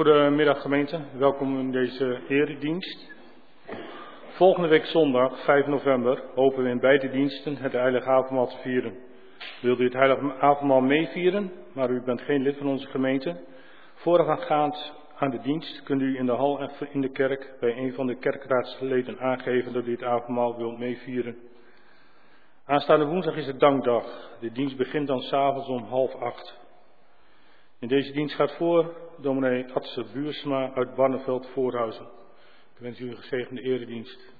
Goedemiddag gemeente, welkom in deze eredienst. Volgende week zondag, 5 november, hopen we in beide diensten het heilige avondmaal te vieren. Wilt u het heilige avondmaal meevieren, maar u bent geen lid van onze gemeente? Voorafgaand aan de dienst kunt u in de hal en in de kerk bij een van de kerkraadsleden aangeven dat u het avondmaal wilt meevieren. Aanstaande woensdag is het dankdag. De dienst begint dan s'avonds om half acht. In deze dienst gaat voor dominee Atse Buursma uit Barneveld Voorhuizen. Ik wens u een gezegende eredienst.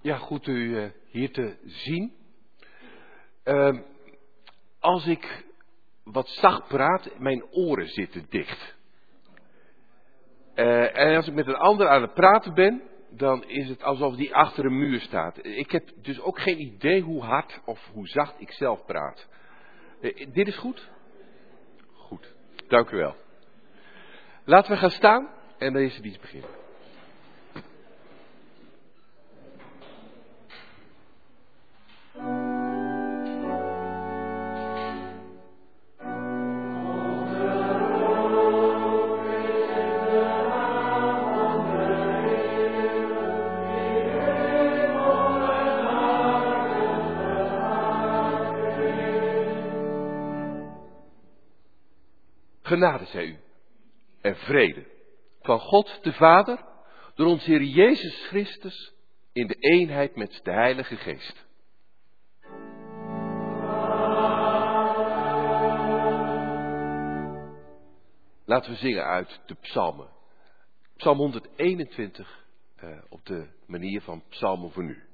Ja, goed u uh, hier te zien. Uh, als ik wat zacht praat, mijn oren zitten dicht. Uh, en als ik met een ander aan het praten ben, dan is het alsof die achter een muur staat. Ik heb dus ook geen idee hoe hard of hoe zacht ik zelf praat. Uh, dit is goed? Goed, dank u wel. Laten we gaan staan en deze dienst beginnen. Genade zij u en vrede van God de Vader door ons Heer Jezus Christus in de eenheid met de Heilige Geest. Laten we zingen uit de psalmen. Psalm 121 uh, op de manier van psalmen voor nu.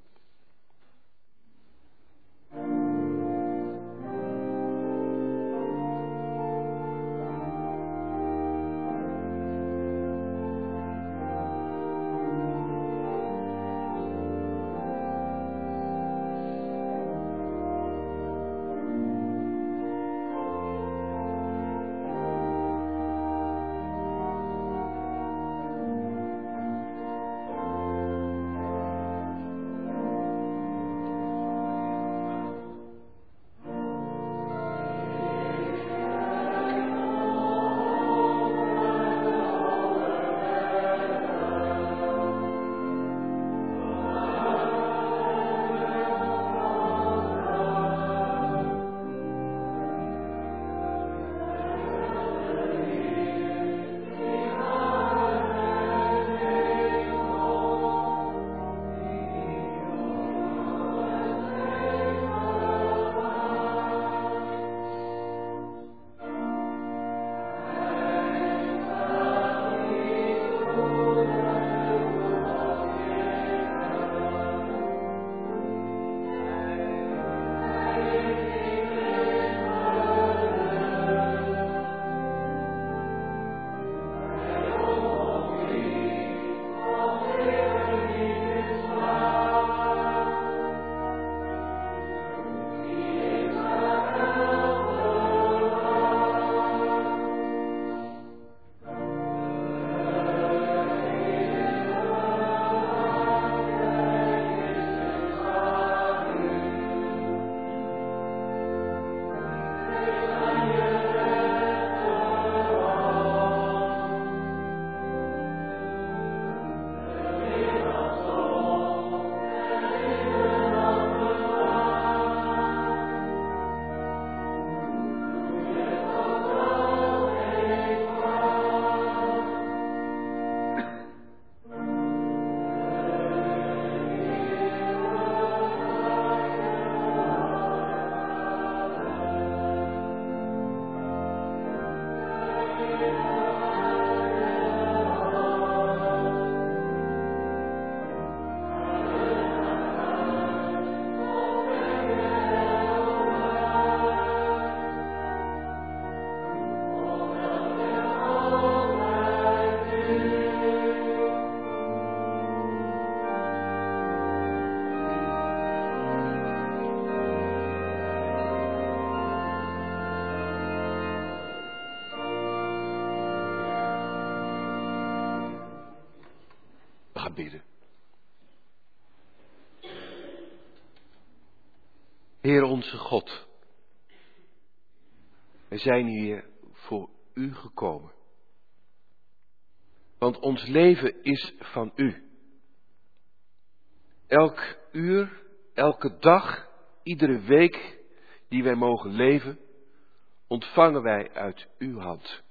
Onze God, wij zijn hier voor U gekomen. Want ons leven is van U. Elk uur, elke dag, iedere week die wij mogen leven, ontvangen wij uit Uw hand.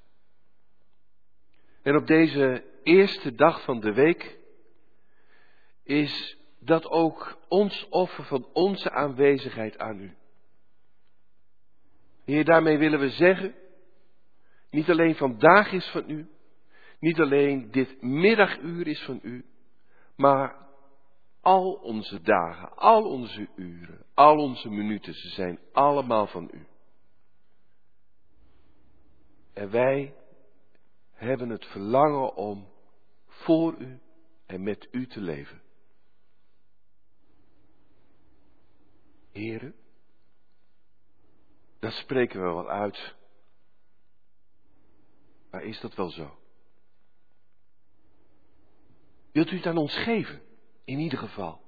En op deze eerste dag van de week is dat ook ons offer van onze aanwezigheid aan U. Heer, daarmee willen we zeggen, niet alleen vandaag is van U, niet alleen dit middaguur is van U, maar al onze dagen, al onze uren, al onze minuten, ze zijn allemaal van U. En wij hebben het verlangen om voor U en met U te leven. Heren, dat spreken we wel uit. Maar is dat wel zo? Wilt u het aan ons geven? In ieder geval.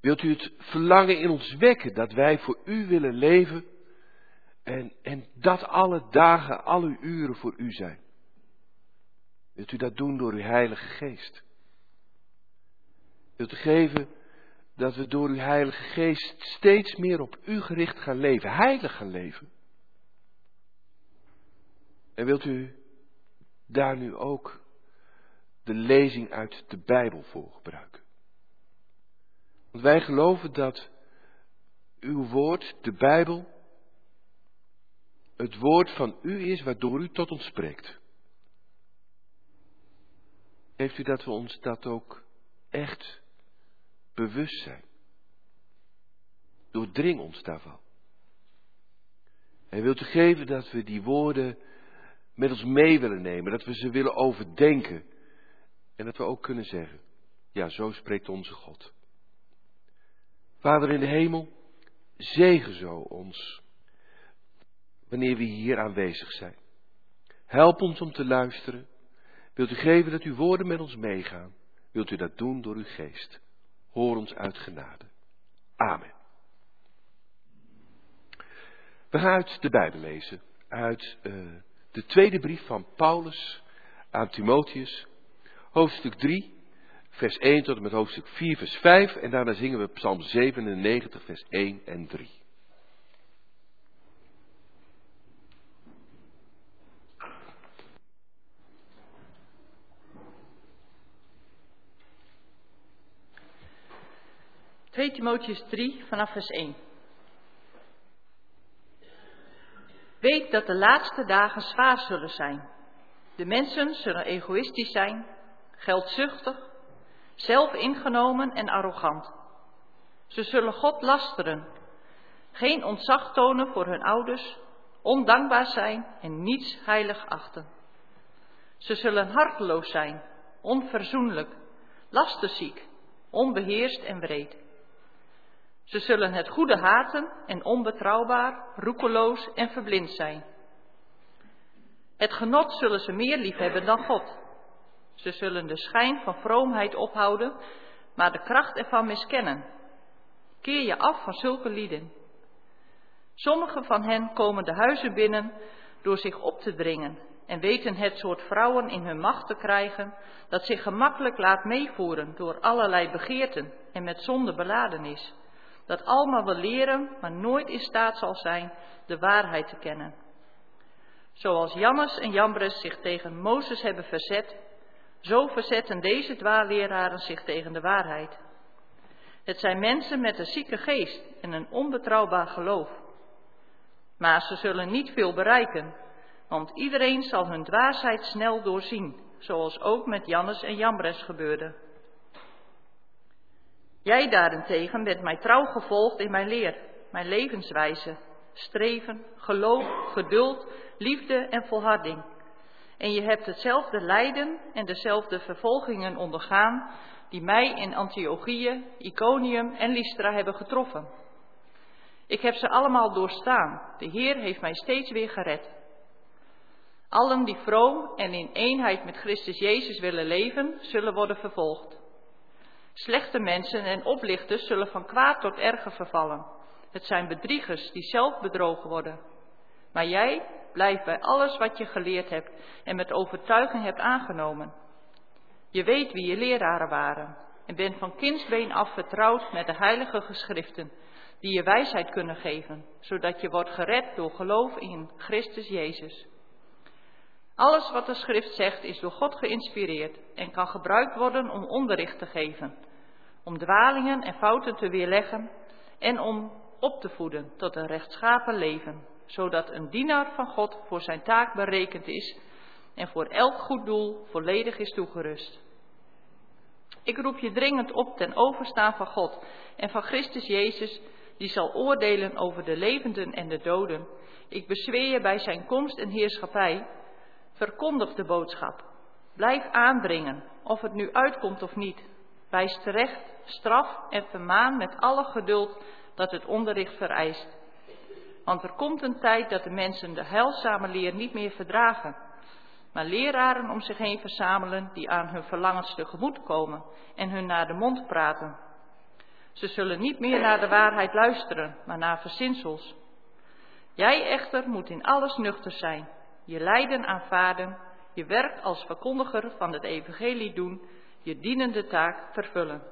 Wilt u het verlangen in ons wekken dat wij voor u willen leven en, en dat alle dagen, alle uren voor u zijn? Wilt u dat doen door uw Heilige Geest? Wilt u geven dat we door uw Heilige Geest steeds meer op u gericht gaan leven, heilig gaan leven? En wilt u daar nu ook de lezing uit de Bijbel voor gebruiken? Want wij geloven dat uw woord, de Bijbel, het woord van u is waardoor u tot ons spreekt. Heeft u dat we ons dat ook echt bewust zijn? Doordring ons daarvan. En wilt u geven dat we die woorden met ons mee willen nemen, dat we ze willen overdenken en dat we ook kunnen zeggen, ja, zo spreekt onze God. Vader in de hemel, zegen zo ons wanneer we hier aanwezig zijn. Help ons om te luisteren Wilt u geven dat uw woorden met ons meegaan? Wilt u dat doen door uw geest? Hoor ons uit genade. Amen. We gaan uit de Bijbel lezen. Uit uh, de tweede brief van Paulus aan Timotheus. Hoofdstuk 3, vers 1 tot en met hoofdstuk 4, vers 5. En daarna zingen we Psalm 97, vers 1 en 3. 2 Timotheus 3 vanaf vers 1. Weet dat de laatste dagen zwaar zullen zijn. De mensen zullen egoïstisch zijn, geldzuchtig, zelfingenomen en arrogant. Ze zullen God lasteren, geen ontzag tonen voor hun ouders, ondankbaar zijn en niets heilig achten. Ze zullen harteloos zijn, onverzoenlijk, lasterziek, onbeheerst en wreed. Ze zullen het goede haten en onbetrouwbaar, roekeloos en verblind zijn. Het genot zullen ze meer liefhebben dan God. Ze zullen de schijn van vroomheid ophouden, maar de kracht ervan miskennen. Keer je af van zulke lieden. Sommigen van hen komen de huizen binnen door zich op te dringen en weten het soort vrouwen in hun macht te krijgen dat zich gemakkelijk laat meevoeren door allerlei begeerten en met zonde beladen is dat allemaal wil leren, maar nooit in staat zal zijn de waarheid te kennen. Zoals Jannes en Jambres zich tegen Mozes hebben verzet, zo verzetten deze dwaalleraren zich tegen de waarheid. Het zijn mensen met een zieke geest en een onbetrouwbaar geloof. Maar ze zullen niet veel bereiken, want iedereen zal hun dwaasheid snel doorzien, zoals ook met Jannes en Jambres gebeurde. Jij daarentegen bent mij trouw gevolgd in mijn leer, mijn levenswijze, streven, geloof, geduld, liefde en volharding. En je hebt hetzelfde lijden en dezelfde vervolgingen ondergaan die mij in Antiochië, Iconium en Lystra hebben getroffen. Ik heb ze allemaal doorstaan. De Heer heeft mij steeds weer gered. Allen die vroom en in eenheid met Christus Jezus willen leven, zullen worden vervolgd. Slechte mensen en oplichters zullen van kwaad tot erger vervallen. Het zijn bedriegers die zelf bedrogen worden. Maar jij blijft bij alles wat je geleerd hebt en met overtuiging hebt aangenomen. Je weet wie je leraren waren en bent van kindsbeen af vertrouwd met de heilige geschriften, die je wijsheid kunnen geven, zodat je wordt gered door geloof in Christus Jezus. Alles wat de schrift zegt is door God geïnspireerd en kan gebruikt worden om onderricht te geven, om dwalingen en fouten te weerleggen en om op te voeden tot een rechtschapen leven, zodat een dienaar van God voor zijn taak berekend is en voor elk goed doel volledig is toegerust. Ik roep je dringend op ten overstaan van God en van Christus Jezus, die zal oordelen over de levenden en de doden. Ik bezweer je bij zijn komst en heerschappij, verkondig de boodschap. Blijf aandringen, of het nu uitkomt of niet. Wijs terecht, straf en vermaan met alle geduld dat het onderricht vereist. Want er komt een tijd dat de mensen de heilzame leer niet meer verdragen, maar leraren om zich heen verzamelen die aan hun verlangens tegemoet komen en hun naar de mond praten. Ze zullen niet meer naar de waarheid luisteren, maar naar verzinsels. Jij echter moet in alles nuchter zijn, je lijden aanvaarden, je werk als verkondiger van het evangelie doen, je dienende taak vervullen.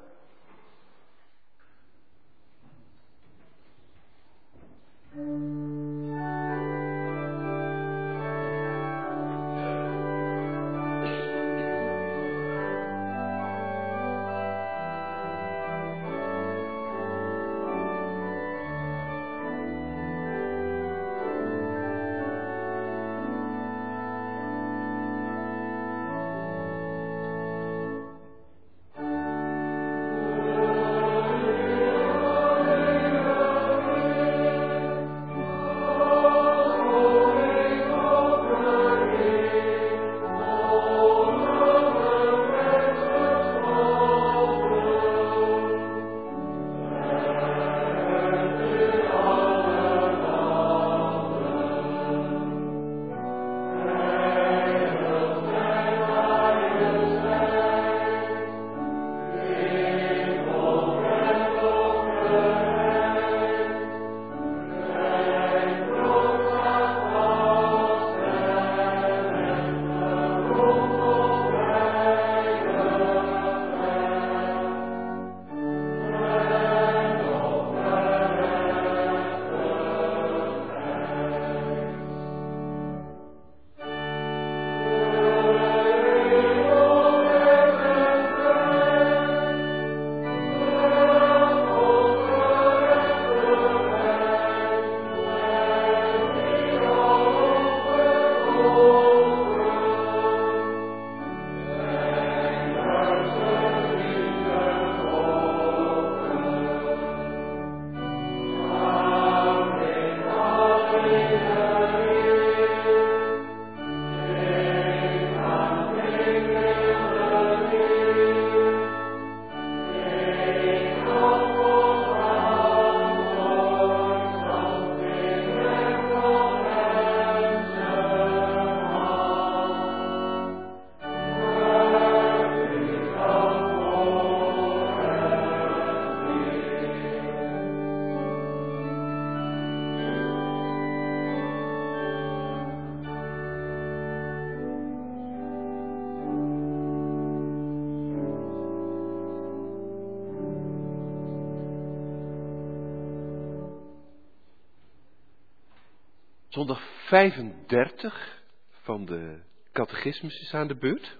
35 van de catechismus is aan de beurt.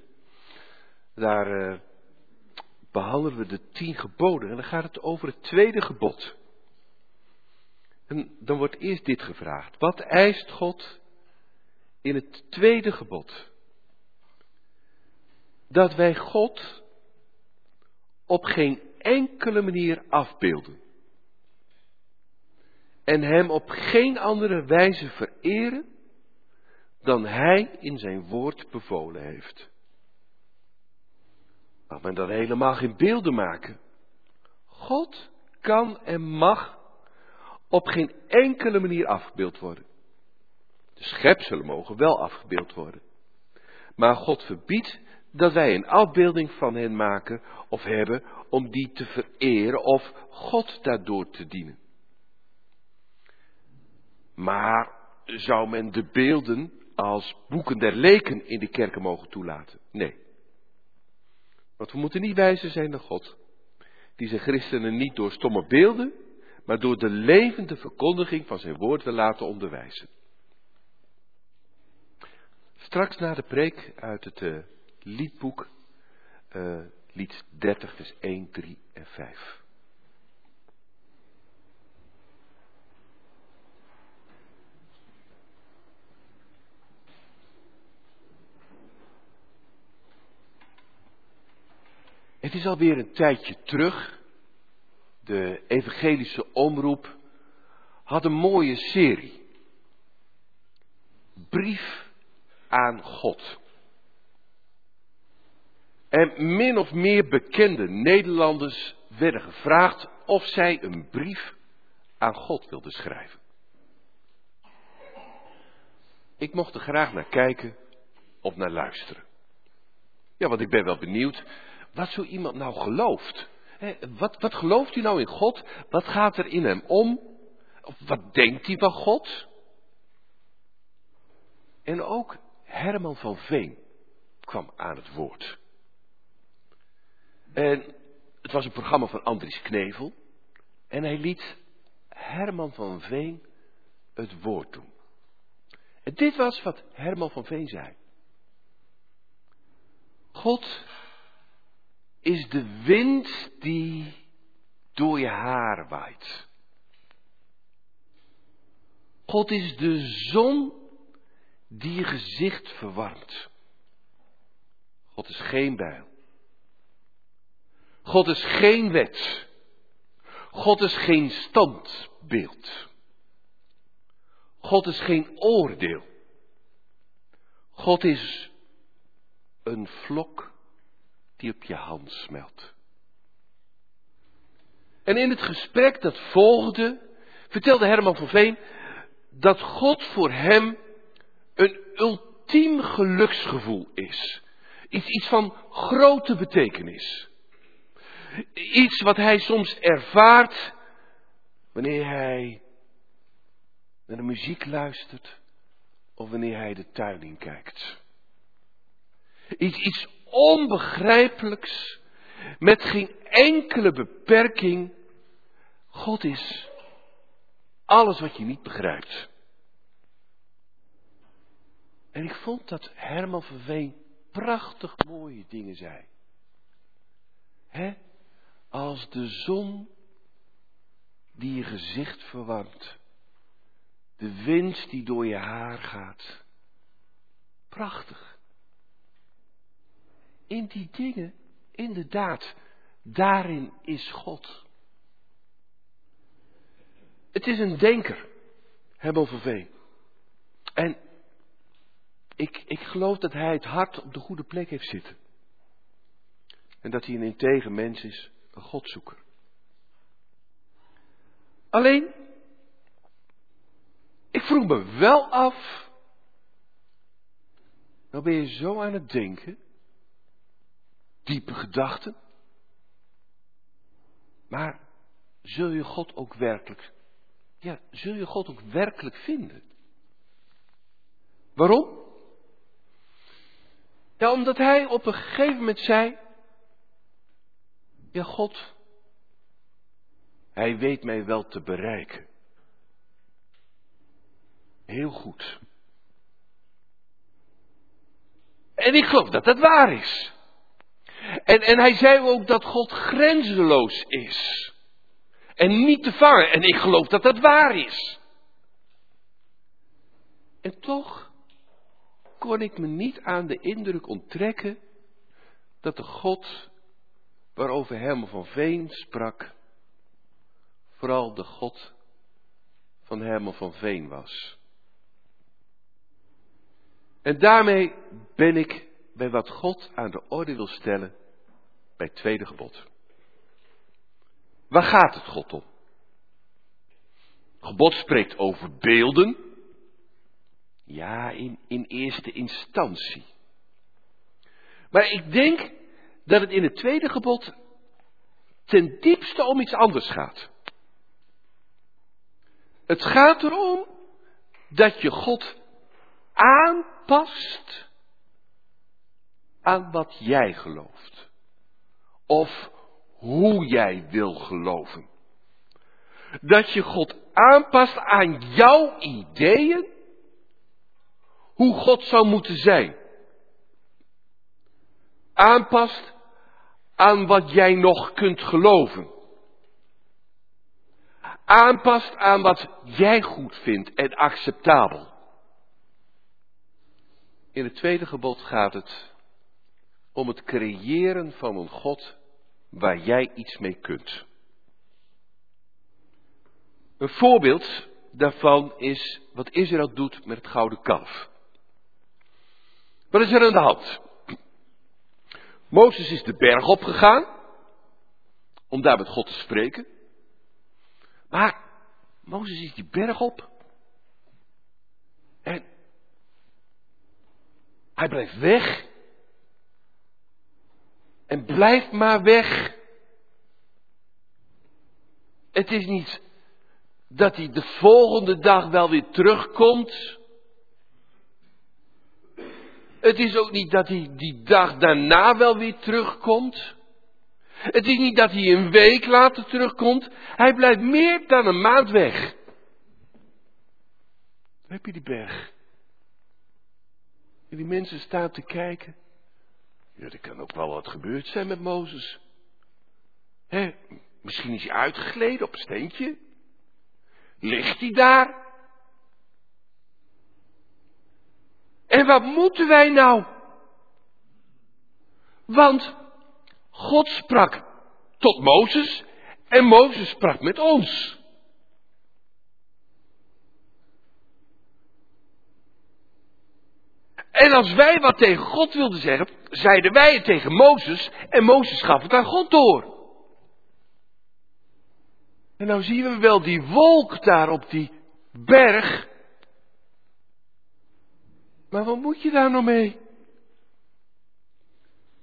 Daar uh, behandelen we de tien geboden en dan gaat het over het tweede gebod. En dan wordt eerst dit gevraagd. Wat eist God in het tweede gebod? Dat wij God op geen enkele manier afbeelden en Hem op geen andere wijze vereren dan Hij in zijn woord bevolen heeft. Mag men dan helemaal geen beelden maken? God kan en mag op geen enkele manier afgebeeld worden. De schepselen mogen wel afgebeeld worden. Maar God verbiedt dat wij een afbeelding van hen maken of hebben om die te vereren of God daardoor te dienen. Maar zou men de beelden als boeken der leken in de kerken mogen toelaten? Nee. Want we moeten niet wijzer zijn dan God. Die zijn christenen niet door stomme beelden, maar door de levende verkondiging van zijn woord wil laten onderwijzen. Straks na de preek uit het uh, liedboek, uh, lied 30, vers 1, 3 en 5. Het is alweer een tijdje terug. De evangelische omroep had een mooie serie. Brief aan God. En min of meer bekende Nederlanders werden gevraagd of zij een brief aan God wilden schrijven. Ik mocht er graag naar kijken of naar luisteren. Ja, want ik ben wel benieuwd wat zo iemand nou gelooft. wat, wat gelooft hij nou in God? Wat gaat er in hem om? Of wat denkt hij van God? En ook Herman van Veen kwam aan het woord. En het was een programma van Andries Knevel. En hij liet Herman van Veen het woord doen. En dit was wat Herman van Veen zei. God is de wind die door je haar waait. God is de zon die je gezicht verwarmt. God is geen bijl. God is geen wet. God is geen standbeeld. God is geen oordeel. God is een vlok die op je hand smelt. En in het gesprek dat volgde, vertelde Herman van Veen dat God voor hem een ultiem geluksgevoel is. Iets, iets van grote betekenis. Iets wat hij soms ervaart wanneer hij naar de muziek luistert of wanneer hij de tuin in kijkt. Iets, iets onbegrijpelijks, met geen enkele beperking. God is alles wat je niet begrijpt. En ik vond dat Herman van Veen prachtig mooie dingen zei. Hè? Als de zon die je gezicht verwarmt. De wind die door je haar gaat. Prachtig in die dingen, inderdaad, daarin is God. Het is een denker, Hebel Veen. En ik, ik geloof dat hij het hart op de goede plek heeft zitten. En dat hij een integer mens is, een godzoeker. Alleen, ik vroeg me wel af, nou ben je zo aan het denken, diepe gedachten. Maar zul je God ook werkelijk, ja, zul je God ook werkelijk vinden? Waarom? Ja, omdat hij op een gegeven moment zei, ja God, hij weet mij wel te bereiken. Heel goed. En ik geloof dat dat waar is. En, en hij zei ook dat God grenzeloos is. En niet te vangen. En ik geloof dat dat waar is. En toch kon ik me niet aan de indruk onttrekken dat de God waarover Herman van Veen sprak, vooral de God van Herman van Veen was. En daarmee ben ik bij wat God aan de orde wil stellen bij het tweede gebod. Waar gaat het God om? gebod spreekt over beelden. Ja, in, in eerste instantie. Maar ik denk dat het in het tweede gebod ten diepste om iets anders gaat. Het gaat erom dat je God aanpast aan wat jij gelooft. Of hoe jij wil geloven. Dat je God aanpast aan jouw ideeën. Hoe God zou moeten zijn. Aanpast aan wat jij nog kunt geloven. Aanpast aan wat jij goed vindt en acceptabel. In het tweede gebod gaat het om het creëren van een God waar jij iets mee kunt. Een voorbeeld daarvan is wat Israël doet met het gouden kalf. Wat is er aan de hand? Mozes is de berg opgegaan om daar met God te spreken. Maar Mozes is die berg op. En hij blijft weg. En blijft maar weg. Het is niet dat hij de volgende dag wel weer terugkomt. Het is ook niet dat hij die dag daarna wel weer terugkomt. Het is niet dat hij een week later terugkomt. Hij blijft meer dan een maand weg. Heb je die berg. En die mensen staan te kijken. Ja, er kan ook wel wat gebeurd zijn met Mozes. Hè, misschien is hij uitgegleden op een steentje. Ligt hij daar? En wat moeten wij nou? Want God sprak tot Mozes en Mozes sprak met ons. En als wij wat tegen God wilden zeggen, zeiden wij het tegen Mozes en Mozes gaf het aan God door. En nou zien we wel die wolk daar op die berg. Maar wat moet je daar nou mee?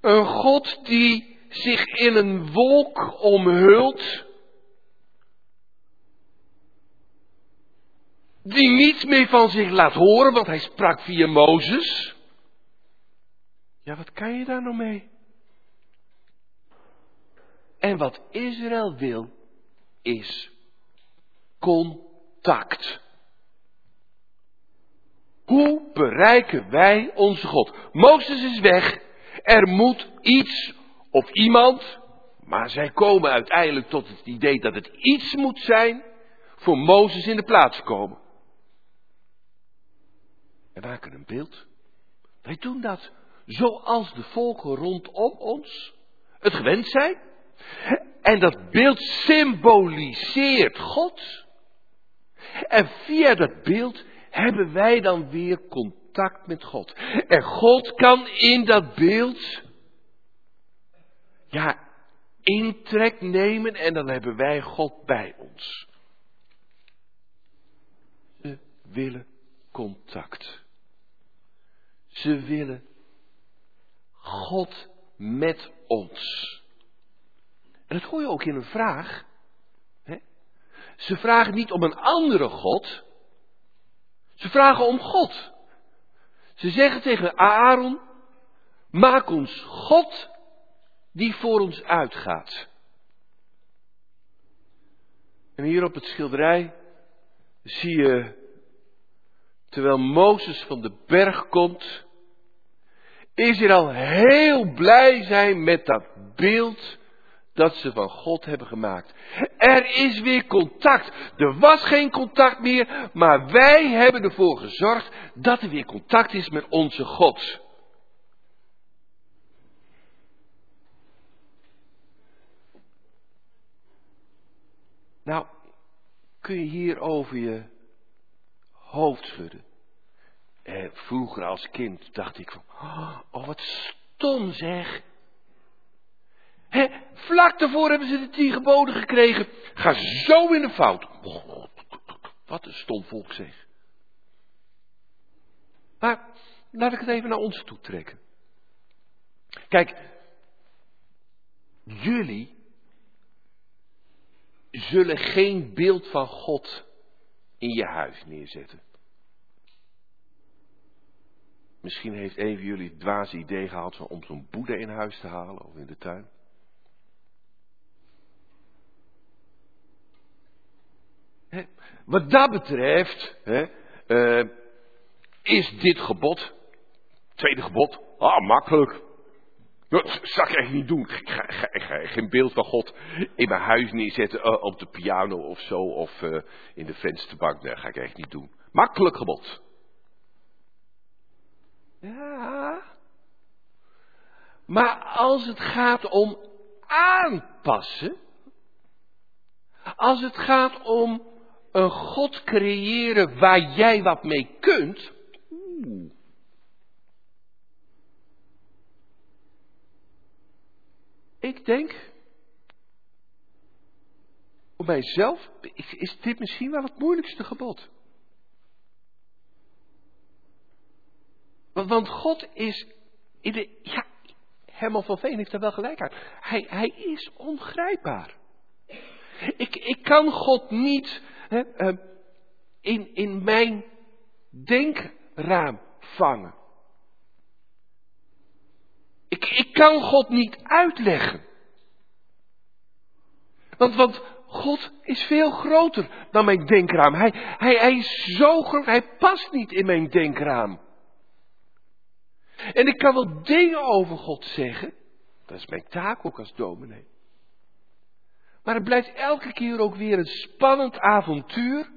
Een God die zich in een wolk omhult. Die niets meer van zich laat horen, want hij sprak via Mozes. Ja, wat kan je daar nou mee? En wat Israël wil, is contact. Hoe bereiken wij onze God? Mozes is weg. Er moet iets of iemand, maar zij komen uiteindelijk tot het idee dat het iets moet zijn voor Mozes in de plaats komen. En maken een beeld. Wij doen dat zoals de volken rondom ons het gewend zijn. En dat beeld symboliseert God. En via dat beeld hebben wij dan weer contact met God. En God kan in dat beeld, ja, intrek nemen en dan hebben wij God bij ons. Ze willen contact. Ze willen God met ons. En dat hoor je ook in een vraag. Hè? Ze vragen niet om een andere God. Ze vragen om God. Ze zeggen tegen Aaron, maak ons God die voor ons uitgaat. En hier op het schilderij zie je, terwijl Mozes van de berg komt, Israël heel blij zijn met dat beeld dat ze van God hebben gemaakt. Er is weer contact. Er was geen contact meer, maar wij hebben ervoor gezorgd dat er weer contact is met onze God. Nou, kun je hier over je hoofd schudden. Eh, vroeger als kind dacht ik van, oh wat stom zeg. He, vlak daarvoor hebben ze de tien geboden gekregen. Ga zo in de fout. Wat een stom volk zeg. Maar laat ik het even naar ons toe trekken. Kijk, jullie zullen geen beeld van God in je huis neerzetten. Misschien heeft een van jullie het dwaze idee gehad om zo'n boede in huis te halen of in de tuin. Wat dat betreft eh, is dit gebod, tweede gebod, ah, makkelijk. Dat zou ik echt niet doen. Ik ga, geen beeld van God in mijn huis neerzetten, uh, op de piano of zo, of uh, in de vensterbank. Dat ga ik echt niet doen. Makkelijk gebod. Ja. Maar als het gaat om aanpassen, als het gaat om een God creëren waar jij wat mee kunt, oeh. Ik denk, voor mijzelf, is dit misschien wel het moeilijkste gebod. Want God is in de, ja, Herman van Veen heeft daar wel gelijk aan. Hij, hij is ongrijpbaar. Ik, ik kan God niet hè, uh, in, in mijn denkraam vangen. Ik, kan God niet uitleggen. Want, want God is veel groter dan mijn denkraam. Hij, hij, hij is zo groot, hij past niet in mijn denkraam. En ik kan wel dingen over God zeggen. Dat is mijn taak ook als dominee. Maar het blijft elke keer ook weer een spannend avontuur.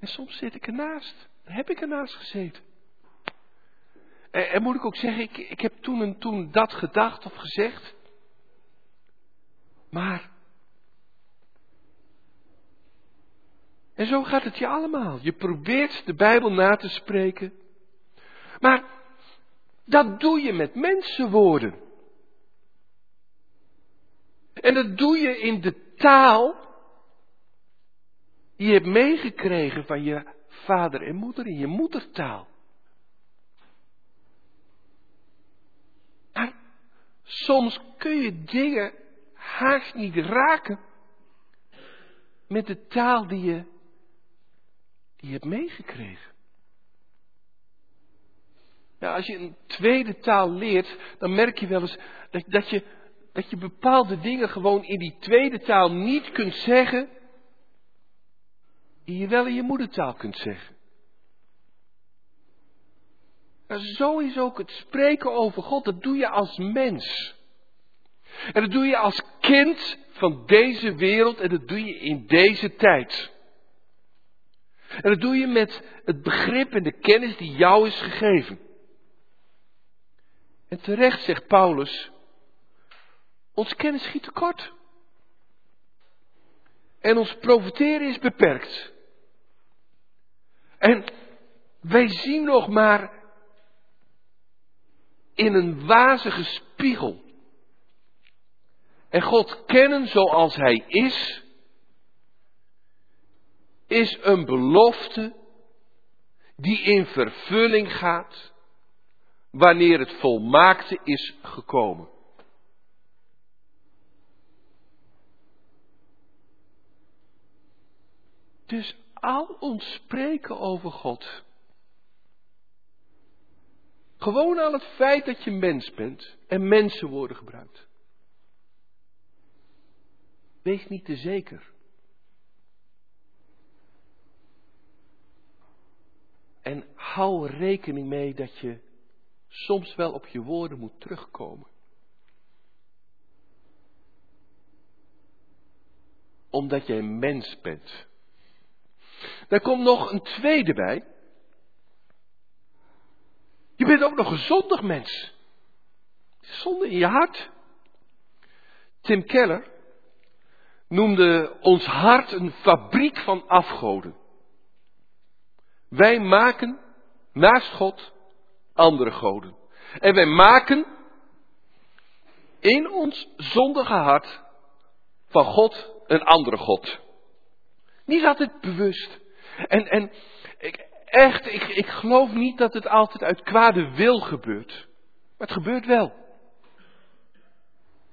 En soms zit ik ernaast. Heb ik ernaast gezeten. En, en moet ik ook zeggen, ik, ik heb toen en toen dat gedacht of gezegd. Maar. En zo gaat het je allemaal. Je probeert de Bijbel na te spreken. Maar dat doe je met mensenwoorden. En dat doe je in de taal die je hebt meegekregen van je vader en moeder in je moedertaal. Maar soms kun je dingen haast niet raken met de taal die je, die je hebt meegekregen. Ja, als je een tweede taal leert, dan merk je wel eens dat, dat, je, dat je bepaalde dingen gewoon in die tweede taal niet kunt zeggen, die je wel in je moedertaal kunt zeggen. Nou, zo is ook het spreken over God, dat doe je als mens. En dat doe je als kind van deze wereld en dat doe je in deze tijd. En dat doe je met het begrip en de kennis die jou is gegeven. En terecht zegt Paulus, ons kennis schiet tekort. En ons profiteren is beperkt. En wij zien nog maar in een wazige spiegel. En God kennen zoals Hij is, is een belofte die in vervulling gaat wanneer het volmaakte is gekomen. Dus al ons spreken over God. Gewoon al het feit dat je mens bent en mensenwoorden gebruikt. Wees niet te zeker. En hou rekening mee dat je soms wel op je woorden moet terugkomen. Omdat jij mens bent. Daar komt nog een tweede bij. Je bent ook nog een zondig mens. Zonde in je hart. Tim Keller noemde ons hart een fabriek van afgoden. Wij maken naast God andere goden. En wij maken in ons zondige hart van God een andere God. Niet altijd bewust. En, en ik, echt, ik, ik geloof niet dat het altijd uit kwade wil gebeurt. Maar het gebeurt wel.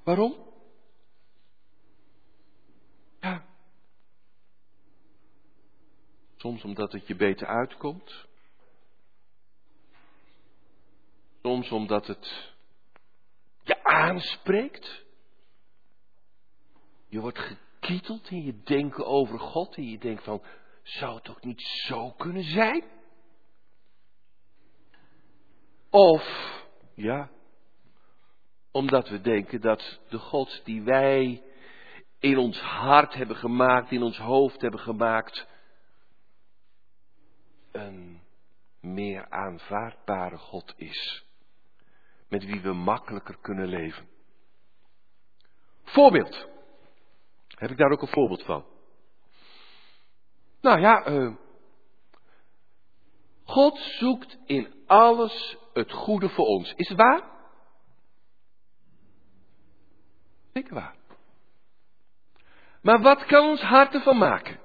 Waarom? Ja. Soms omdat het je beter uitkomt. Soms omdat het je aanspreekt. Je wordt gekieteld in je denken over God en je denkt van, zou het toch niet zo kunnen zijn? Of, ja, omdat we denken dat de God die wij in ons hart hebben gemaakt, in ons hoofd hebben gemaakt, een meer aanvaardbare God is. Met wie we makkelijker kunnen leven. Voorbeeld. Heb ik daar ook een voorbeeld van? Nou ja, uh, God zoekt in alles het goede voor ons. Is het waar? Zeker waar. Maar wat kan ons hart ervan maken?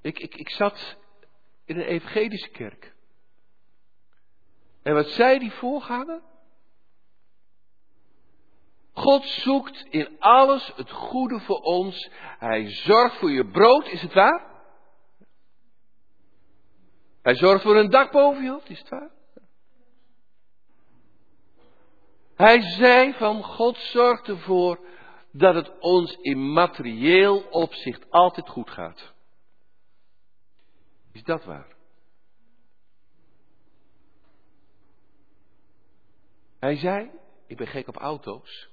Ik, ik, ik zat in een evangelische kerk. En wat zei die voorganger? God zoekt in alles het goede voor ons. Hij zorgt voor je brood, is het waar? Hij zorgt voor een dak boven je hoofd, is het waar? Hij zei van God zorgt ervoor dat het ons in materieel opzicht altijd goed gaat. Is dat waar? Hij zei, ik ben gek op auto's.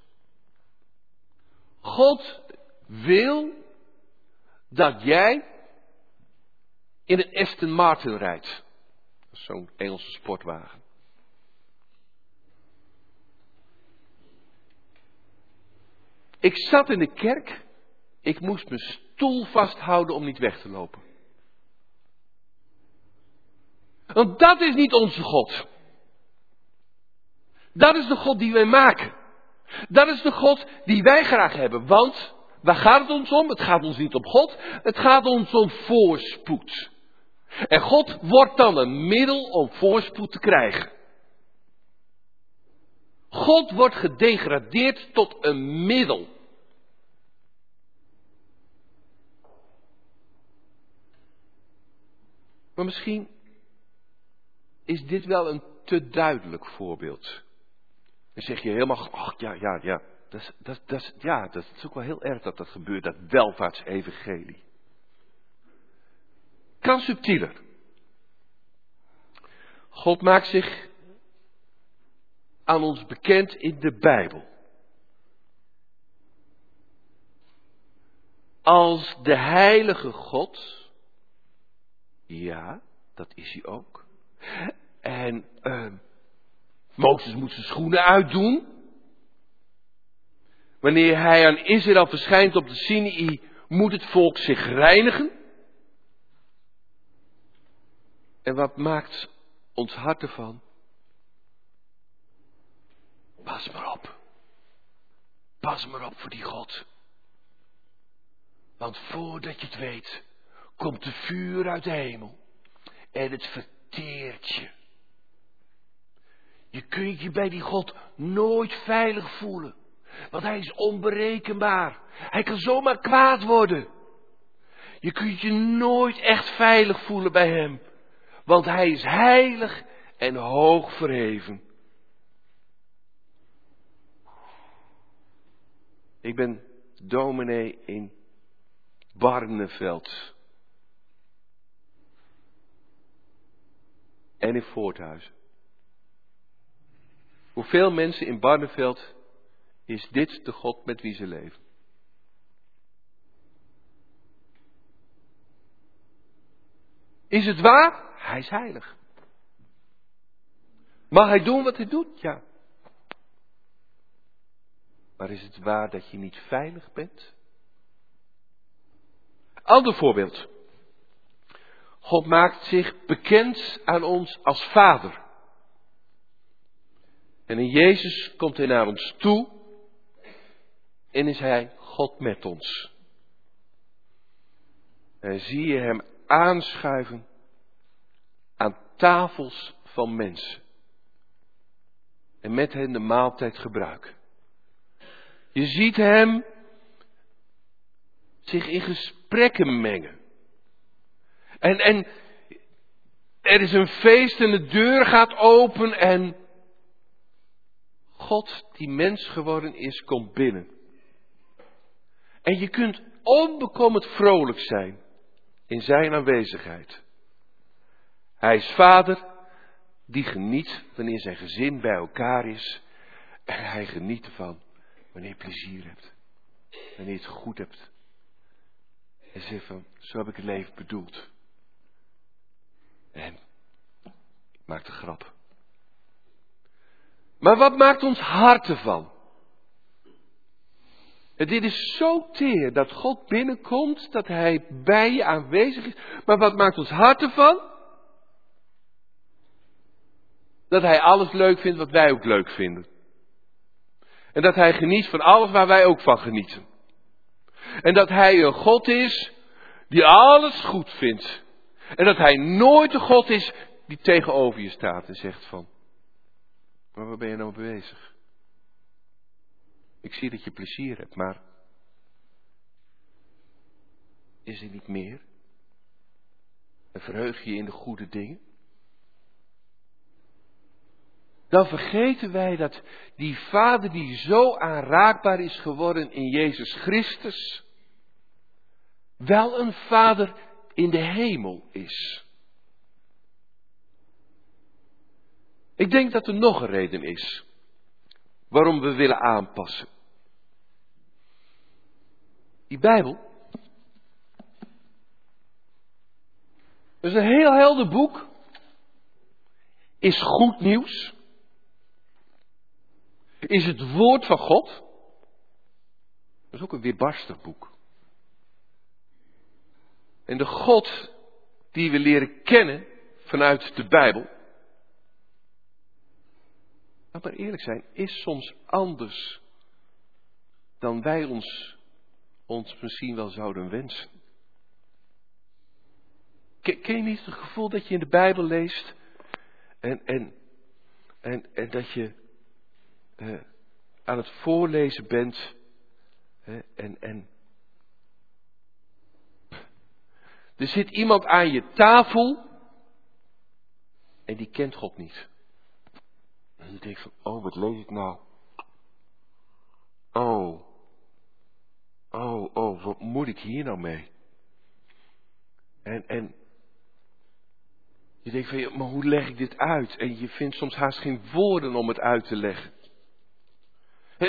God wil dat jij in een Aston Martin rijdt. Zo'n Engelse sportwagen. Ik zat in de kerk. Ik moest mijn stoel vasthouden om niet weg te lopen. Want dat is niet onze God. Dat is de God die wij maken. Dat is de God die wij graag hebben. Want waar gaat het ons om? Het gaat ons niet om God. Het gaat ons om voorspoed. En God wordt dan een middel om voorspoed te krijgen. God wordt gedegradeerd tot een middel. Maar misschien is dit wel een te duidelijk voorbeeld. Dan zeg je helemaal, ach ja, ja, ja. Dat dat, dat, ja, dat is ook wel heel erg dat dat gebeurt, dat welvaartsevangelie. Kan subtieler. God maakt zich aan ons bekend in de Bijbel. Als de heilige God. Ja, dat is hij ook. En uh, Mozes moet zijn schoenen uitdoen. Wanneer hij aan Israël verschijnt op de Sinai, moet het volk zich reinigen. En wat maakt ons hart ervan? Pas maar op. Pas maar op voor die God. Want voordat je het weet, komt de vuur uit de hemel. En het verteert je. Je kunt je bij die God nooit veilig voelen. Want hij is onberekenbaar. Hij kan zomaar kwaad worden. Je kunt je nooit echt veilig voelen bij hem. Want hij is heilig en hoog verheven. Ik ben dominee in Barneveld. En in Voorthuizen. Hoeveel mensen in Barneveld is dit de God met wie ze leven? Is het waar? Hij is heilig. Mag hij doen wat hij doet? Ja. Maar is het waar dat je niet veilig bent? Ander voorbeeld. God maakt zich bekend aan ons als Vader. En in Jezus komt hij naar ons toe en is hij God met ons. En zie je hem aanschuiven aan tafels van mensen. En met hen de maaltijd gebruiken. Je ziet hem zich in gesprekken mengen. En, en er is een feest en de deur gaat open en God, die mens geworden is, komt binnen. En je kunt onbekommerd vrolijk zijn in zijn aanwezigheid. Hij is vader die geniet wanneer zijn gezin bij elkaar is. En hij geniet ervan wanneer je plezier hebt. Wanneer je het goed hebt. En zegt van, zo heb ik het leven bedoeld. En ik maak de grap. Maar wat maakt ons hart ervan? Dit is zo teer dat God binnenkomt, dat Hij bij je aanwezig is. Maar wat maakt ons hart ervan? Dat Hij alles leuk vindt wat wij ook leuk vinden. En dat Hij geniet van alles waar wij ook van genieten. En dat Hij een God is die alles goed vindt. En dat Hij nooit een God is die tegenover je staat en zegt van, maar waar ben je nou bezig? Ik zie dat je plezier hebt, maar is er niet meer? En verheug je in de goede dingen? Dan vergeten wij dat die Vader die zo aanraakbaar is geworden in Jezus Christus, wel een Vader in de hemel is. Ik denk dat er nog een reden is waarom we willen aanpassen. Die Bijbel is een heel helder boek. Is goed nieuws. Is het woord van God. Dat is ook een weerbarstig boek. En de God die we leren kennen vanuit de Bijbel. Laat maar eerlijk zijn, is soms anders dan wij ons, ons misschien wel zouden wensen. Ken je niet het gevoel dat je in de Bijbel leest en, en, en, en dat je eh, aan het voorlezen bent en, en er zit iemand aan je tafel en die kent God niet. En je denkt van, oh, wat lees ik nou? Oh, oh, oh, wat moet ik hier nou mee? En, en je denkt van, maar hoe leg ik dit uit? En je vindt soms haast geen woorden om het uit te leggen.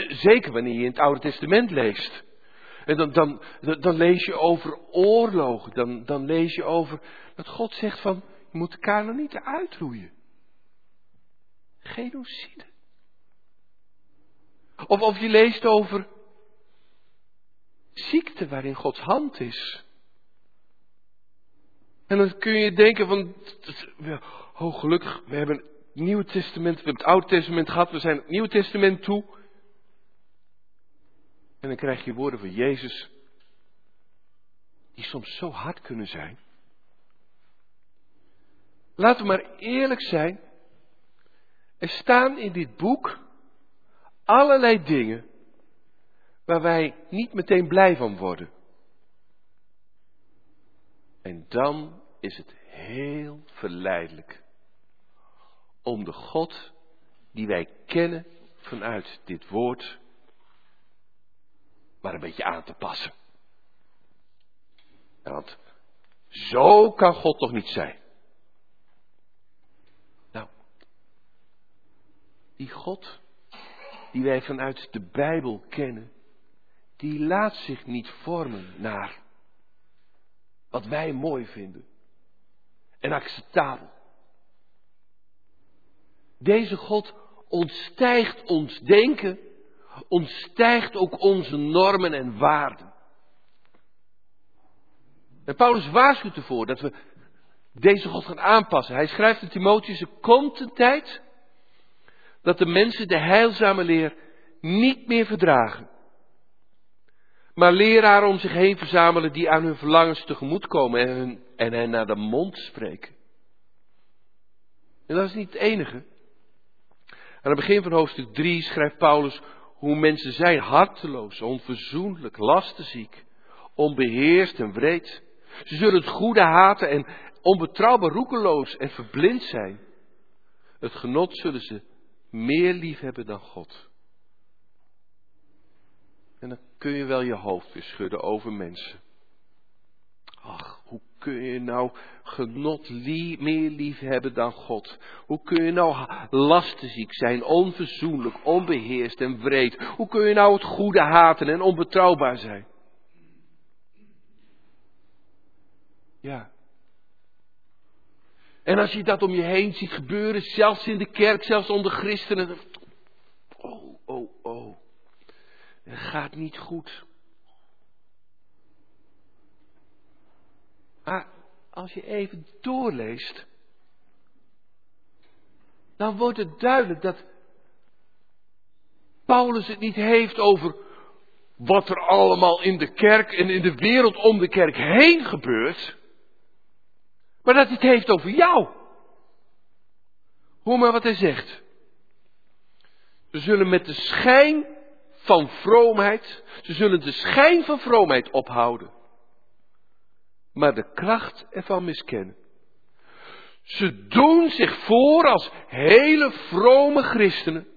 Zeker wanneer je in het Oude Testament leest. En dan, dan, dan lees je over oorlogen. Dan, dan lees je over dat God zegt van, je moet elkaar nog niet uitroeien. Genocide. Of, of je leest over ziekte waarin Gods hand is. En dan kun je denken van, oh gelukkig, we hebben het Nieuwe Testament, we hebben het Oude Testament gehad, we zijn het Nieuwe Testament toe. En dan krijg je woorden van Jezus, die soms zo hard kunnen zijn. Laten we maar eerlijk zijn. Er staan in dit boek allerlei dingen waar wij niet meteen blij van worden. En dan is het heel verleidelijk om de God die wij kennen vanuit dit woord maar een beetje aan te passen. Want zo kan God toch niet zijn. Nou, die God die wij vanuit de Bijbel kennen, die laat zich niet vormen naar wat wij mooi vinden en acceptabel. Deze God ontstijgt ons denken, ontstijgt ook onze normen en waarden. En Paulus waarschuwt ervoor dat we deze God gaan aanpassen. Hij schrijft in Timotheus, er komt een tijd dat de mensen de heilzame leer niet meer verdragen. Maar leraren om zich heen verzamelen die aan hun verlangens tegemoet komen en, en hen naar de mond spreken. En dat is niet het enige. Aan het begin van hoofdstuk 3 schrijft Paulus hoe mensen zijn harteloos, onverzoenlijk, lastenziek, onbeheerst en wreed. Ze zullen het goede haten en onbetrouwbaar, roekeloos en verblind zijn. Het genot zullen ze meer lief hebben dan God. En dan kun je wel je hoofd weer schudden over mensen. Ach, hoe kun je nou genot meer lief hebben dan God? Hoe kun je nou lastenziek zijn, onverzoenlijk, onbeheerst en wreed? Hoe kun je nou het goede haten en onbetrouwbaar zijn? Ja. En als je dat om je heen ziet gebeuren, zelfs in de kerk, zelfs onder christenen. Oh, oh, oh. Het gaat niet goed. Maar als je even doorleest, dan wordt het duidelijk dat Paulus het niet heeft over wat er allemaal in de kerk en in de wereld om de kerk heen gebeurt, maar dat het heeft over jou. Hoor maar wat hij zegt. Ze zullen met de schijn van vroomheid, ze zullen de schijn van vroomheid ophouden maar de kracht ervan miskennen. Ze doen zich voor als hele vrome christenen.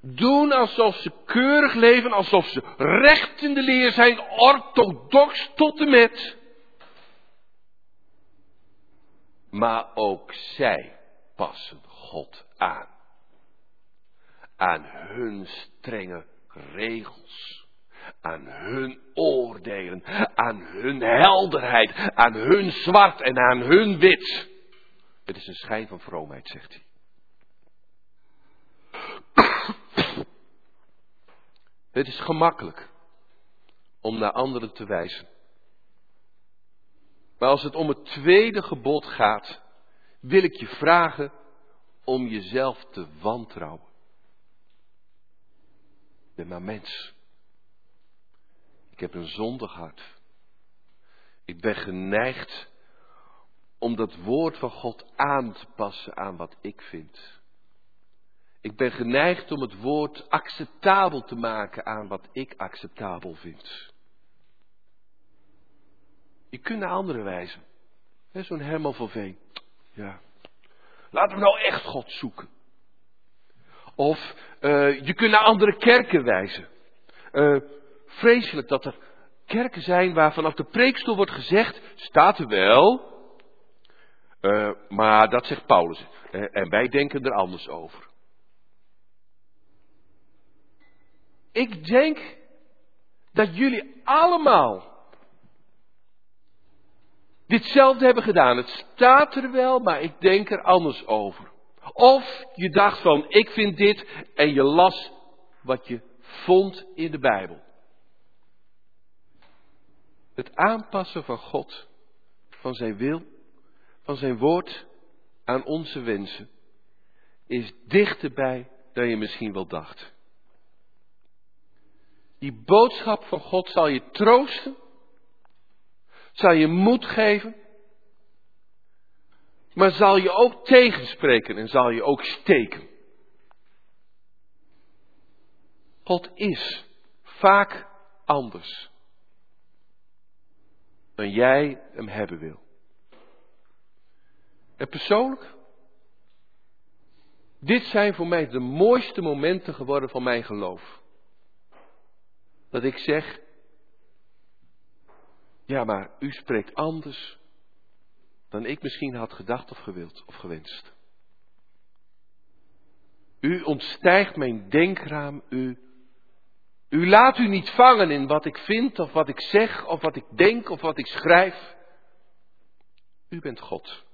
Doen alsof ze keurig leven, alsof ze recht in de leer zijn, orthodox tot en met. Maar ook zij passen God aan. Aan hun strenge regels aan hun oordelen, aan hun helderheid, aan hun zwart en aan hun wit. Het is een schijn van vroomheid, zegt hij. Het is gemakkelijk om naar anderen te wijzen. Maar als het om het tweede gebod gaat, wil ik je vragen om jezelf te wantrouwen. Ik ben maar mens. Ik heb een zondig hart. Ik ben geneigd om dat woord van God aan te passen aan wat ik vind. Ik ben geneigd om het woord acceptabel te maken aan wat ik acceptabel vind. Je kunt naar anderen wijzen. Zo'n Herman van Veen. Ja. Laten we nou echt God zoeken. Of uh, je kunt naar andere kerken wijzen. Uh, vreselijk dat er kerken zijn waar vanaf de preekstoel wordt gezegd, staat er wel, uh, maar dat zegt Paulus. En wij denken er anders over. Ik denk dat jullie allemaal ditzelfde hebben gedaan. Het staat er wel, maar ik denk er anders over. Of je dacht van, ik vind dit en je las wat je vond in de Bijbel. Het aanpassen van God, van zijn wil, van zijn woord aan onze wensen, is dichterbij dan je misschien wel dacht. Die boodschap van God zal je troosten, zal je moed geven, maar zal je ook tegenspreken en zal je ook steken. God is vaak anders dan jij hem hebben wil. En persoonlijk, dit zijn voor mij de mooiste momenten geworden van mijn geloof. Dat ik zeg, ja maar u spreekt anders dan ik misschien had gedacht of gewild of gewenst. U ontstijgt mijn denkraam, u u laat u niet vangen in wat ik vind of wat ik zeg of wat ik denk of wat ik schrijf. U bent God.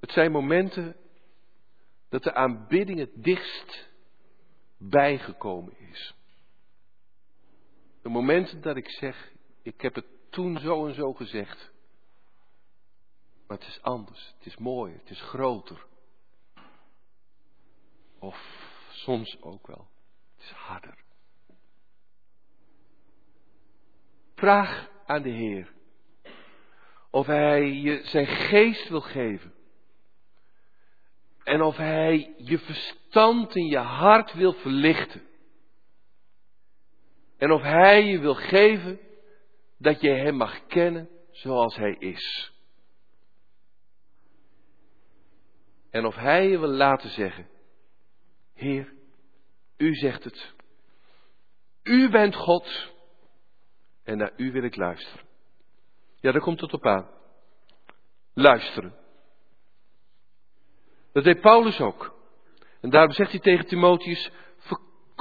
Het zijn momenten dat de aanbidding het dichtst bijgekomen is. De momenten dat ik zeg, ik heb het toen zo en zo gezegd. Maar het is anders, het is mooier, het is groter. Of soms ook wel. Het is harder. Vraag aan de Heer of Hij je zijn geest wil geven. En of Hij je verstand en je hart wil verlichten. En of Hij je wil geven dat je Hem mag kennen zoals Hij is. En of Hij je wil laten zeggen, Heer, U zegt het. U bent God en naar U wil ik luisteren. Ja, daar komt het op aan. Luisteren. Dat deed Paulus ook. En daarom zegt hij tegen Timotheus,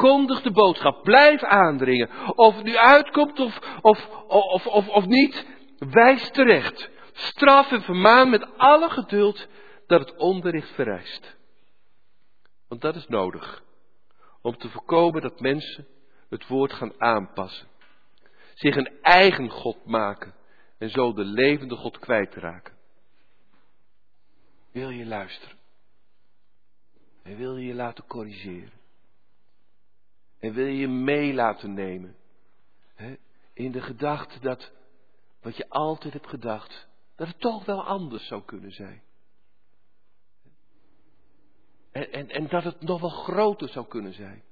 verkondig de boodschap, blijf aandringen. Of het nu uitkomt of, of, of, of, of niet, wijs terecht. Straf en vermaan met alle geduld dat het onderricht vereist. Want dat is nodig. Om te voorkomen dat mensen het woord gaan aanpassen. Zich een eigen God maken. En zo de levende God kwijtraken. Wil je luisteren? En wil je je laten corrigeren? En wil je je mee laten nemen? Hè? In de gedachte dat wat je altijd hebt gedacht, dat het toch wel anders zou kunnen zijn. En, en, en dat het nog wel groter zou kunnen zijn.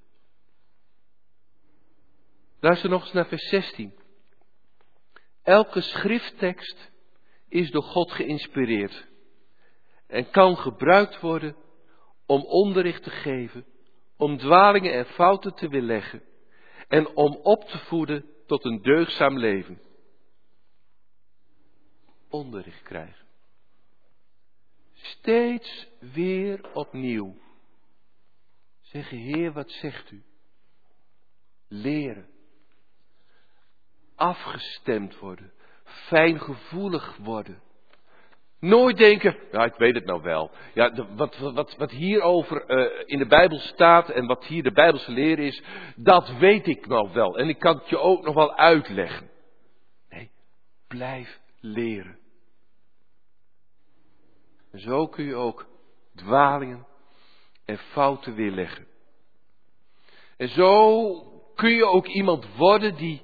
Luister nog eens naar vers 16. Elke schrifttekst is door God geïnspireerd en kan gebruikt worden om onderricht te geven, om dwalingen en fouten te weerleggen en om op te voeden tot een deugzaam leven. Onderricht krijgen. Steeds weer opnieuw. Zeggen, Heer, wat zegt u? Leren. Afgestemd worden. Fijngevoelig worden. Nooit denken, ja, ik weet het nou wel. Ja, de, wat, wat, wat hierover uh, in de Bijbel staat en wat hier de Bijbelse leer is, dat weet ik nou wel. En ik kan het je ook nog wel uitleggen. Nee, blijf leren. En zo kun je ook dwalingen en fouten weerleggen. En zo kun je ook iemand worden die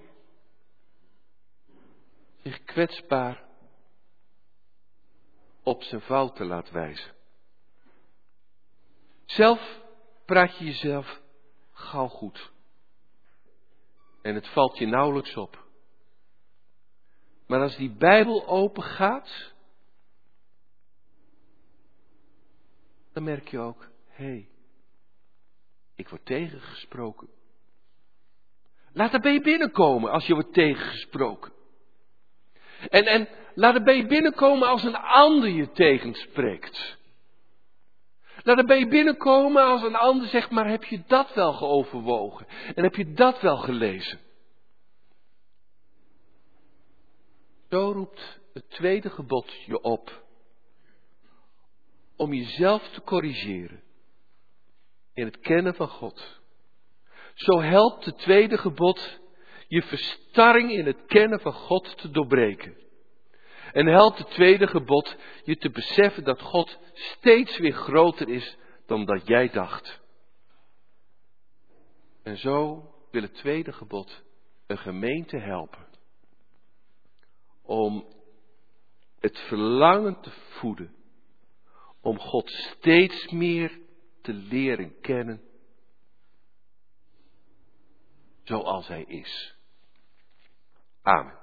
zich kwetsbaar op zijn fouten laat wijzen. Zelf praat je jezelf gauw goed. En het valt je nauwelijks op. Maar als die Bijbel open gaat, dan merk je ook, hé, hey, ik word tegengesproken. Laat er bij je binnenkomen als je wordt tegengesproken. En, en laat het bij je binnenkomen als een ander je tegenspreekt. Laat het bij je binnenkomen als een ander zegt, maar heb je dat wel geoverwogen? En heb je dat wel gelezen? Zo roept het tweede gebod je op om jezelf te corrigeren in het kennen van God. Zo helpt het tweede gebod je verstarring in het kennen van God te doorbreken. En helpt het tweede gebod je te beseffen dat God steeds weer groter is dan dat jij dacht. En zo wil het tweede gebod een gemeente helpen om het verlangen te voeden om God steeds meer te leren kennen zoals Hij is. Amen.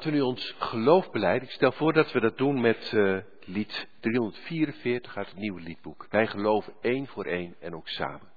Laten we nu ons geloof beleiden. Ik stel voor dat we dat doen met uh, lied 344 uit het nieuwe liedboek. Wij geloven één voor één en ook samen.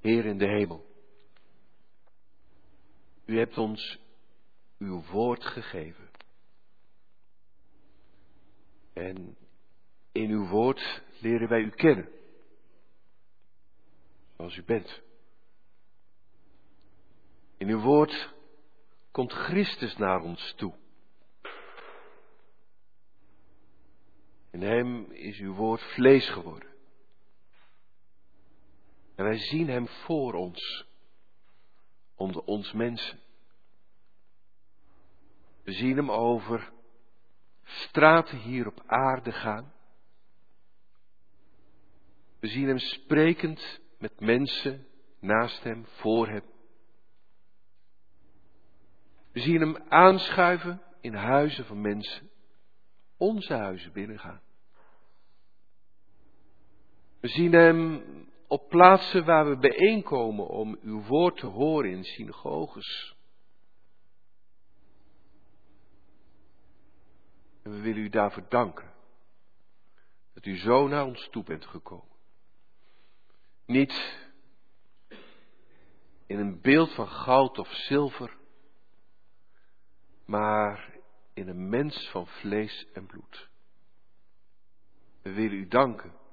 Heer in de hemel, u hebt ons uw woord gegeven. En in uw woord leren wij u kennen, zoals u bent. In uw woord komt Christus naar ons toe. In hem is uw woord vlees geworden. En wij zien hem voor ons, onder ons mensen. We zien hem over straten hier op aarde gaan. We zien hem sprekend met mensen naast hem, voor hem. We zien hem aanschuiven in huizen van mensen, onze huizen binnengaan. We zien hem op plaatsen waar we bijeenkomen om uw woord te horen in synagoges. En we willen u daarvoor danken dat u zo naar ons toe bent gekomen. Niet in een beeld van goud of zilver, maar in een mens van vlees en bloed. We willen u danken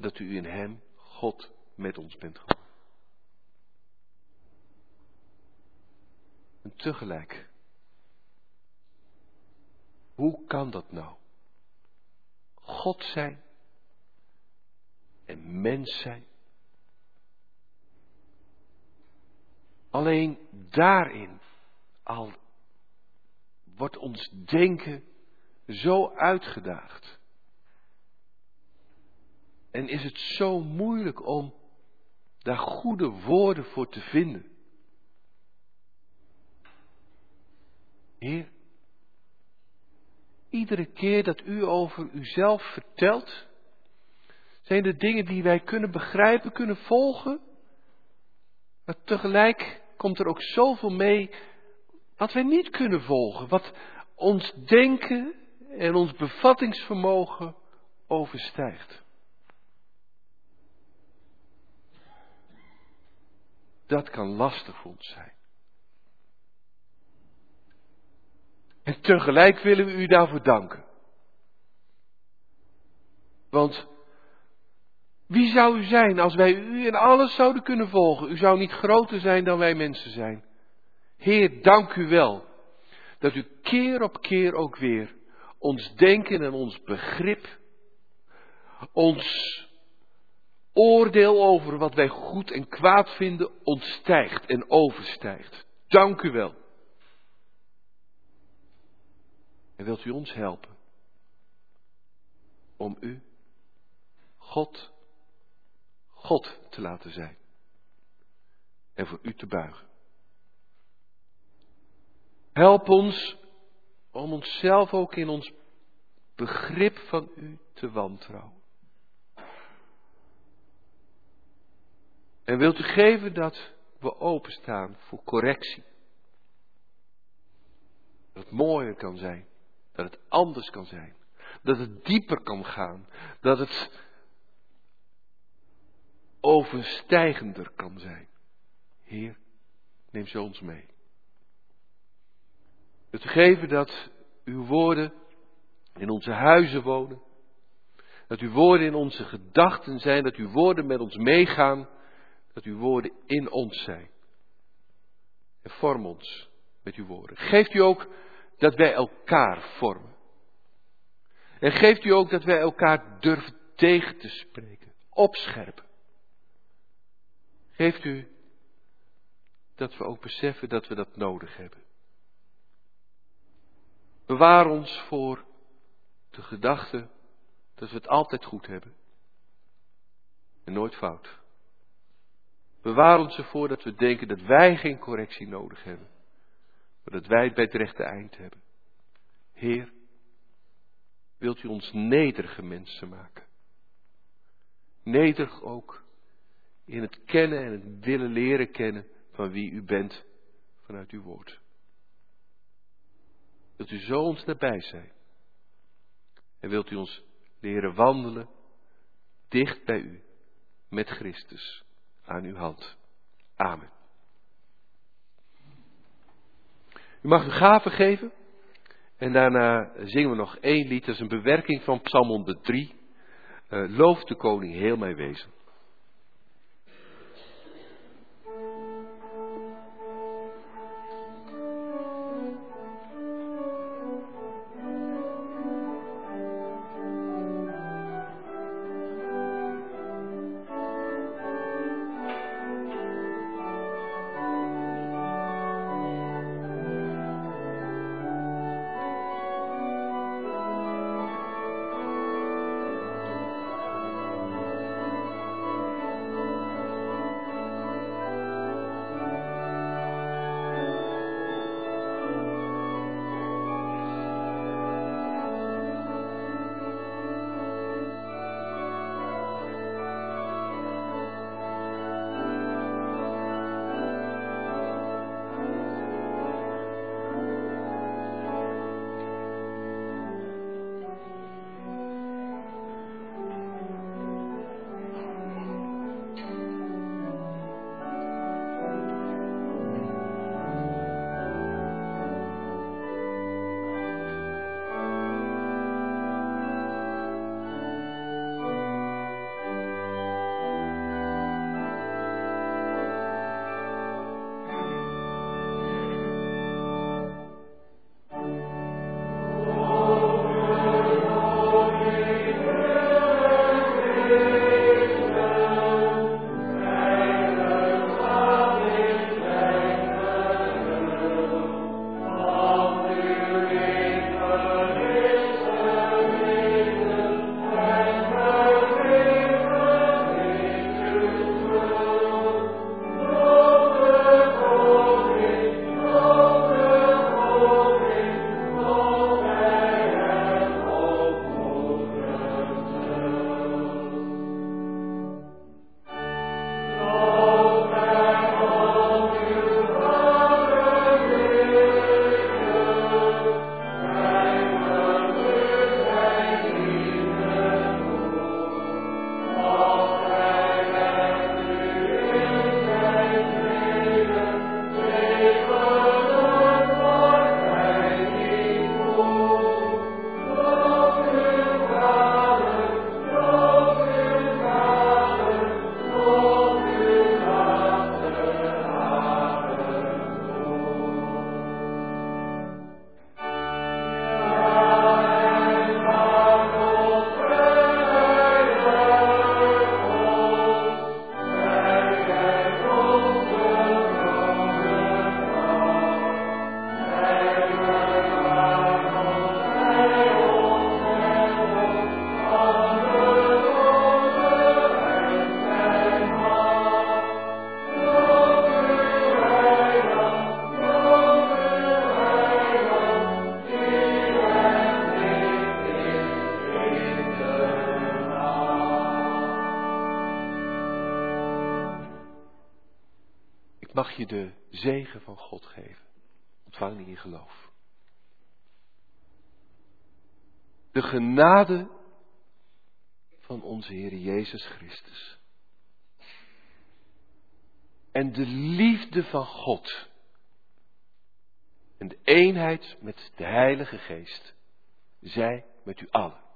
dat u in Hem, God, met ons bent geworden. En tegelijk, hoe kan dat nou? God zijn en mens zijn. Alleen daarin al wordt ons denken zo uitgedaagd. En is het zo moeilijk om daar goede woorden voor te vinden. Heer, iedere keer dat u over uzelf vertelt, zijn er dingen die wij kunnen begrijpen, kunnen volgen. Maar tegelijk komt er ook zoveel mee wat wij niet kunnen volgen, wat ons denken en ons bevattingsvermogen overstijgt. Dat kan lastig voor ons zijn. En tegelijk willen we u daarvoor danken. Want wie zou u zijn als wij u in alles zouden kunnen volgen? U zou niet groter zijn dan wij mensen zijn. Heer, dank u wel dat u keer op keer ook weer ons denken en ons begrip, ons oordeel over wat wij goed en kwaad vinden ontstijgt en overstijgt. Dank u wel. En wilt u ons helpen om u, God, God te laten zijn en voor u te buigen. Help ons om onszelf ook in ons begrip van u te wantrouwen. En wilt u geven dat we openstaan voor correctie. Dat het mooier kan zijn. Dat het anders kan zijn. Dat het dieper kan gaan. Dat het overstijgender kan zijn. Heer, neem zo ons mee. Het geven dat uw woorden in onze huizen wonen. Dat uw woorden in onze gedachten zijn. Dat uw woorden met ons meegaan. Dat uw woorden in ons zijn. En vorm ons met uw woorden. Geeft u ook dat wij elkaar vormen. En geeft u ook dat wij elkaar durven tegen te spreken, opscherpen. Geeft u dat we ook beseffen dat we dat nodig hebben. Bewaar ons voor de gedachte dat we het altijd goed hebben en nooit fout. Bewaar ons ervoor dat we denken dat wij geen correctie nodig hebben, maar dat wij het bij het rechte eind hebben. Heer, wilt u ons nederige mensen maken? Nederig ook in het kennen en het willen leren kennen van wie u bent vanuit uw woord. Wilt u zo ons nabij zijn? En wilt u ons leren wandelen dicht bij u met Christus aan uw hand. Amen. U mag uw gaven geven. En daarna zingen we nog één lied. Dat is een bewerking van Psalm 103. Uh, loof de koning heel mijn wezen. Mag je de zegen van God geven. Ontvang die in geloof. De genade van onze Heer Jezus Christus. En de liefde van God. En de eenheid met de Heilige Geest. Zij met u allen.